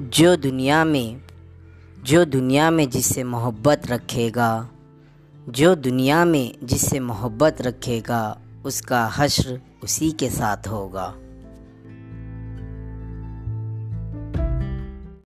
जो दुनिया में, जो दुनिया में जिससे मोहब्बत रखेगा, जो दुनिया में जिससे मोहब्बत रखेगा, उसका हश्र उसी के साथ होगा।